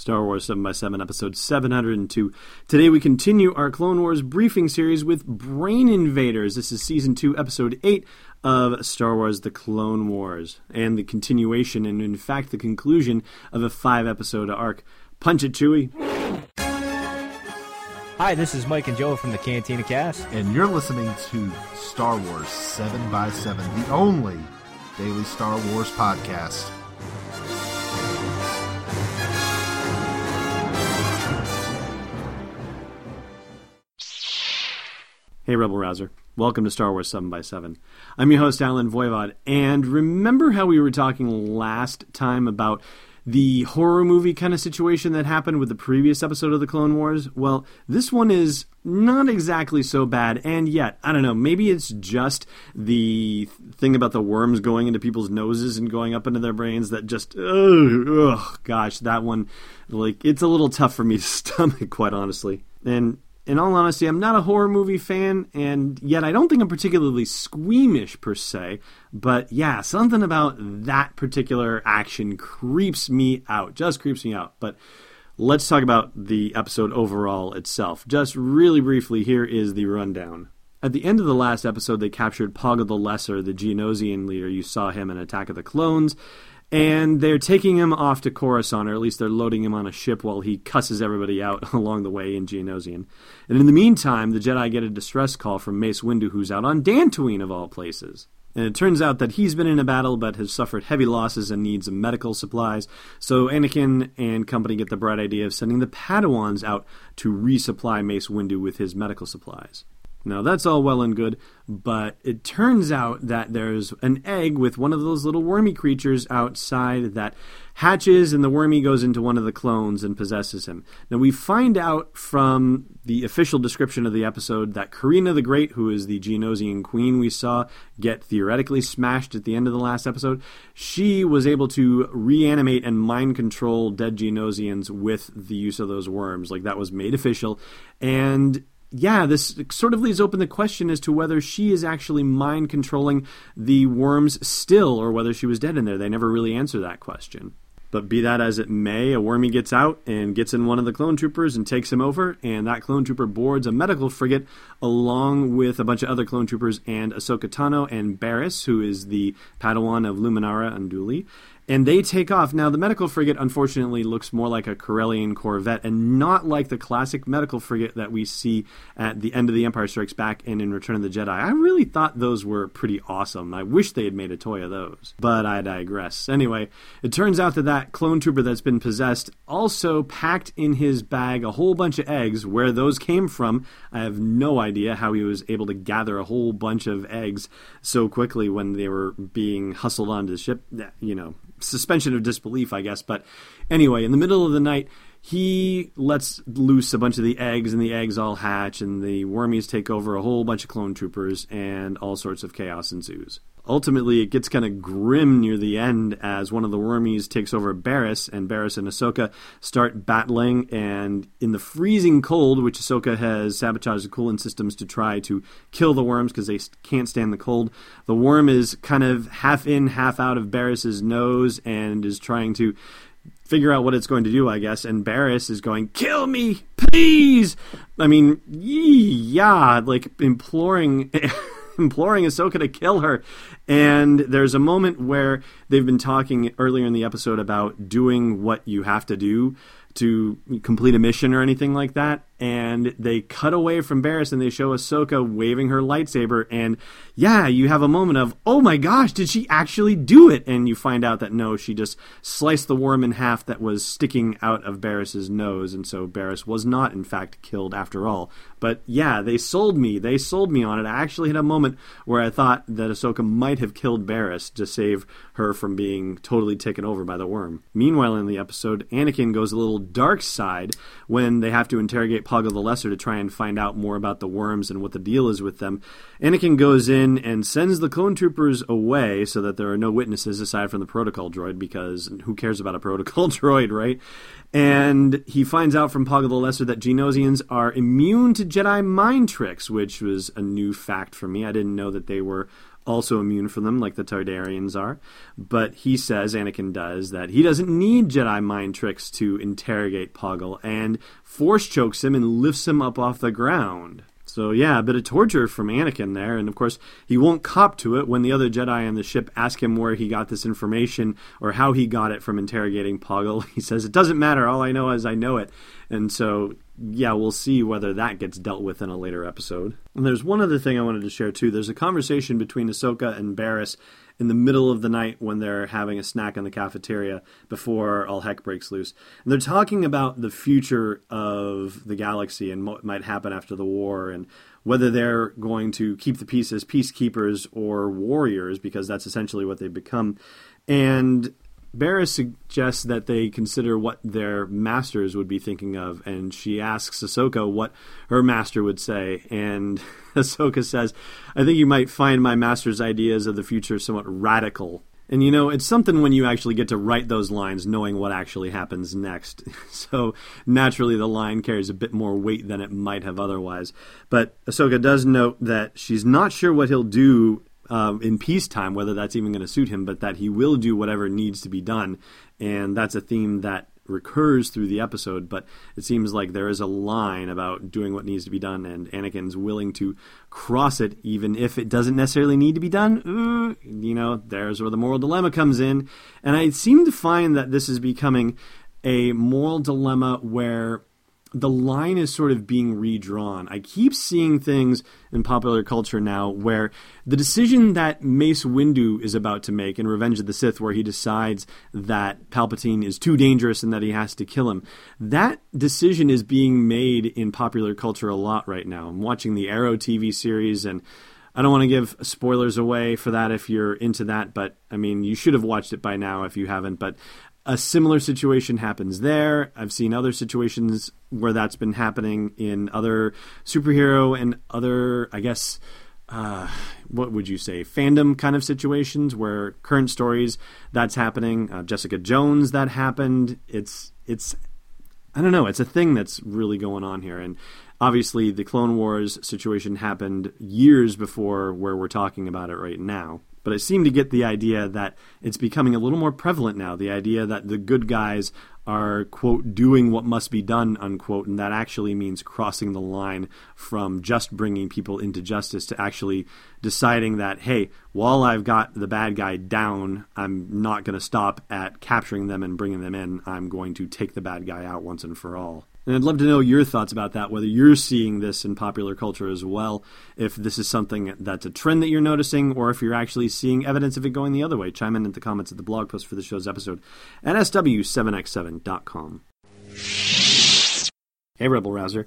Star Wars 7x7, episode 702. Today we continue our Clone Wars briefing series with Brain Invaders. This is season 2, episode 8 of Star Wars The Clone Wars, and the continuation, and in fact, the conclusion of a five episode arc. Punch it, Chewie. Hi, this is Mike and Joe from the Cantina Cast. And you're listening to Star Wars 7x7, the only daily Star Wars podcast. Hey, Rebel Rouser. Welcome to Star Wars 7x7. I'm your host, Allen Voivod, and remember how we were talking last time about the horror movie kind of situation that happened with the previous episode of the Clone Wars? Well, this one is not exactly so bad, and yet, I don't know, maybe it's just the thing about the worms going into people's noses and going up into their brains that just, ugh gosh, that one, like, it's a little tough for me to stomach, quite honestly. And in all honesty, I'm not a horror movie fan, and yet I don't think I'm particularly squeamish per se. But yeah, something about that particular action creeps me out. Just creeps me out. But let's talk about the episode overall itself. Just really briefly, here is the rundown. At the end of the last episode, they captured Poggle the Lesser, the Geonosian leader. You saw him in Attack of the Clones and they're taking him off to Coruscant, or at least they're loading him on a ship while he cusses everybody out along the way in Geonosian. And in the meantime, the Jedi get a distress call from Mace Windu, who's out on Dantooine, of all places. And it turns out that he's been in a battle but has suffered heavy losses and needs medical supplies. So Anakin and company get the bright idea of sending the Padawans out to resupply Mace Windu with his medical supplies. Now, that's all well and good, but it turns out that there's an egg with one of those little wormy creatures outside that hatches, and the wormy goes into one of the clones and possesses him. Now, we find out from the official description of the episode that Karina the Great, who is the Geonosian queen we saw get theoretically smashed at the end of the last episode, she was able to reanimate and mind control dead Geonosians with the use of those worms. Like, that was made official. And yeah, this sort of leaves open the question as to whether she is actually mind controlling the worms still or whether she was dead in there. They never really answer that question. But be that as it may, a wormy gets out and gets in one of the clone troopers and takes him over, and that clone trooper boards a medical frigate along with a bunch of other clone troopers and Ahsoka Tano and Barriss, who is the Padawan of Luminara Unduli and they take off. Now, the medical frigate unfortunately looks more like a Corellian corvette and not like the classic medical frigate that we see at the end of The Empire Strikes Back and in Return of the Jedi. I really thought those were pretty awesome. I wish they had made a toy of those, but I digress. Anyway, it turns out that that clone trooper that's been possessed also packed in his bag a whole bunch of eggs. Where those came from, I have no idea how he was able to gather a whole bunch of eggs so quickly when they were being hustled onto the ship. You know, suspension of disbelief, I guess. But anyway, in the middle of the night, he lets loose a bunch of the eggs, and the eggs all hatch, and the wormies take over a whole bunch of clone troopers, and all sorts of chaos ensues ultimately, it gets kind of grim near the end as one of the wormies takes over Barriss, and Barriss and Ahsoka start battling. And in the freezing cold, which Ahsoka has sabotaged the cooling systems to try to kill the worms because they can't stand the cold, the worm is kind of half in, half out of Barriss's nose and is trying to figure out what it's going to do, I guess. And Barriss is going, "Kill me, please." I mean, yeah, like imploring. imploring Ahsoka to kill her. And there's a moment where they've been talking earlier in the episode about doing what you have to do to complete a mission or anything like that. And they cut away from Barriss and they show Ahsoka waving her lightsaber. And yeah, you have a moment of, oh my gosh, did she actually do it? And you find out that no, she just sliced the worm in half that was sticking out of Barriss's nose. And so Barriss was not, in fact, killed after all. But yeah, they sold me. They sold me on it. I actually had a moment where I thought that Ahsoka might have killed Barriss to save her from being totally taken over by the worm. Meanwhile, in the episode, Anakin goes a little dark side when they have to interrogate Poggle the Lesser to try and find out more about the worms and what the deal is with them. Anakin goes in and sends the clone troopers away so that there are no witnesses aside from the protocol droid because who cares about a protocol droid, right? And he finds out from Poggle the Lesser that Geonosians are immune to Jedi mind tricks, which was a new fact for me. I didn't know that they were also immune from them, like the Toydarians are. But he says, Anakin does, that he doesn't need Jedi mind tricks to interrogate Poggle, and force chokes him and lifts him up off the ground. So yeah, a bit of torture from Anakin there, and of course he won't cop to it when the other Jedi on the ship ask him where he got this information or how he got it from interrogating Poggle. He says it doesn't matter. All I know is I know it, and so yeah, we'll see whether that gets dealt with in a later episode. And there's one other thing I wanted to share too. There's a conversation between Ahsoka and Barriss in the middle of the night when they're having a snack in the cafeteria before all heck breaks loose. And they're talking about the future of the galaxy and what might happen after the war and whether they're going to keep the peace as peacekeepers or warriors, because that's essentially what they've become. And Barriss suggests that they consider what their masters would be thinking of, and she asks Ahsoka what her master would say. And Ahsoka says, I think you might find my master's ideas of the future somewhat radical. And you know, it's something when you actually get to write those lines knowing what actually happens next. So naturally, the line carries a bit more weight than it might have otherwise. But Ahsoka does note that she's not sure what he'll do um, in peacetime, whether that's even going to suit him, but that he will do whatever needs to be done. And that's a theme that recurs through the episode, but it seems like there is a line about doing what needs to be done, and Anakin's willing to cross it, even if it doesn't necessarily need to be done. Ooh, you know, there's where the moral dilemma comes in. And I seem to find that this is becoming a moral dilemma where the line is sort of being redrawn. I keep seeing things in popular culture now where the decision that Mace Windu is about to make in Revenge of the Sith, where he decides that Palpatine is too dangerous and that he has to kill him, that decision is being made in popular culture a lot right now. I'm watching the Arrow TV series and I don't want to give spoilers away for that if you're into that, but I mean, you should have watched it by now if you haven't. But a similar situation happens there. I've seen other situations where that's been happening in other superhero and other, I guess, uh, what would you say, fandom kind of situations where current stories that's happening. Uh, Jessica Jones, that happened. It's it's I don't know. It's a thing that's really going on here, and obviously the Clone Wars situation happened years before where we're talking about it right now. But I seem to get the idea that it's becoming a little more prevalent now. The idea that the good guys are, quote, doing what must be done, unquote, and that actually means crossing the line from just bringing people into justice to actually deciding that, hey, while I've got the bad guy down, I'm not going to stop at capturing them and bringing them in. I'm going to take the bad guy out once and for all. And I'd love to know your thoughts about that, whether you're seeing this in popular culture as well, if this is something that's a trend that you're noticing, or if you're actually seeing evidence of it going the other way. Chime in in the comments at the blog post for the show's episode at sw7x7.com. Hey, Rebel Rouser.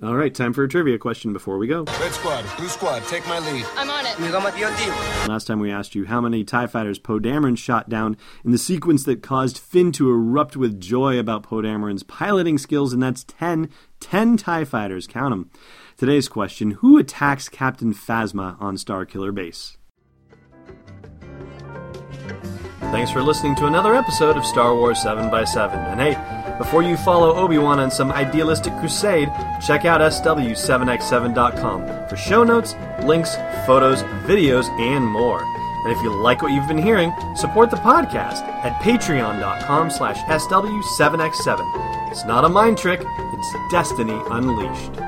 All right, time for a trivia question before we go. Red squad, blue squad, take my lead. I'm on it. Last time we asked you how many TIE fighters Poe Dameron shot down in the sequence that caused Finn to erupt with joy about Poe Dameron's piloting skills, and that's 10. 10 TIE fighters, count them. Today's question Who attacks Captain Phasma on Starkiller Base? Thanks for listening to another episode of Star Wars 7x7. And hey, before you follow Obi Wan on some idealistic crusade, check out SW7x7.com for show notes, links, photos, videos, and more. And if you like what you've been hearing, support the podcast at patreon.com slash SW7x7. It's not a mind trick, it's destiny unleashed.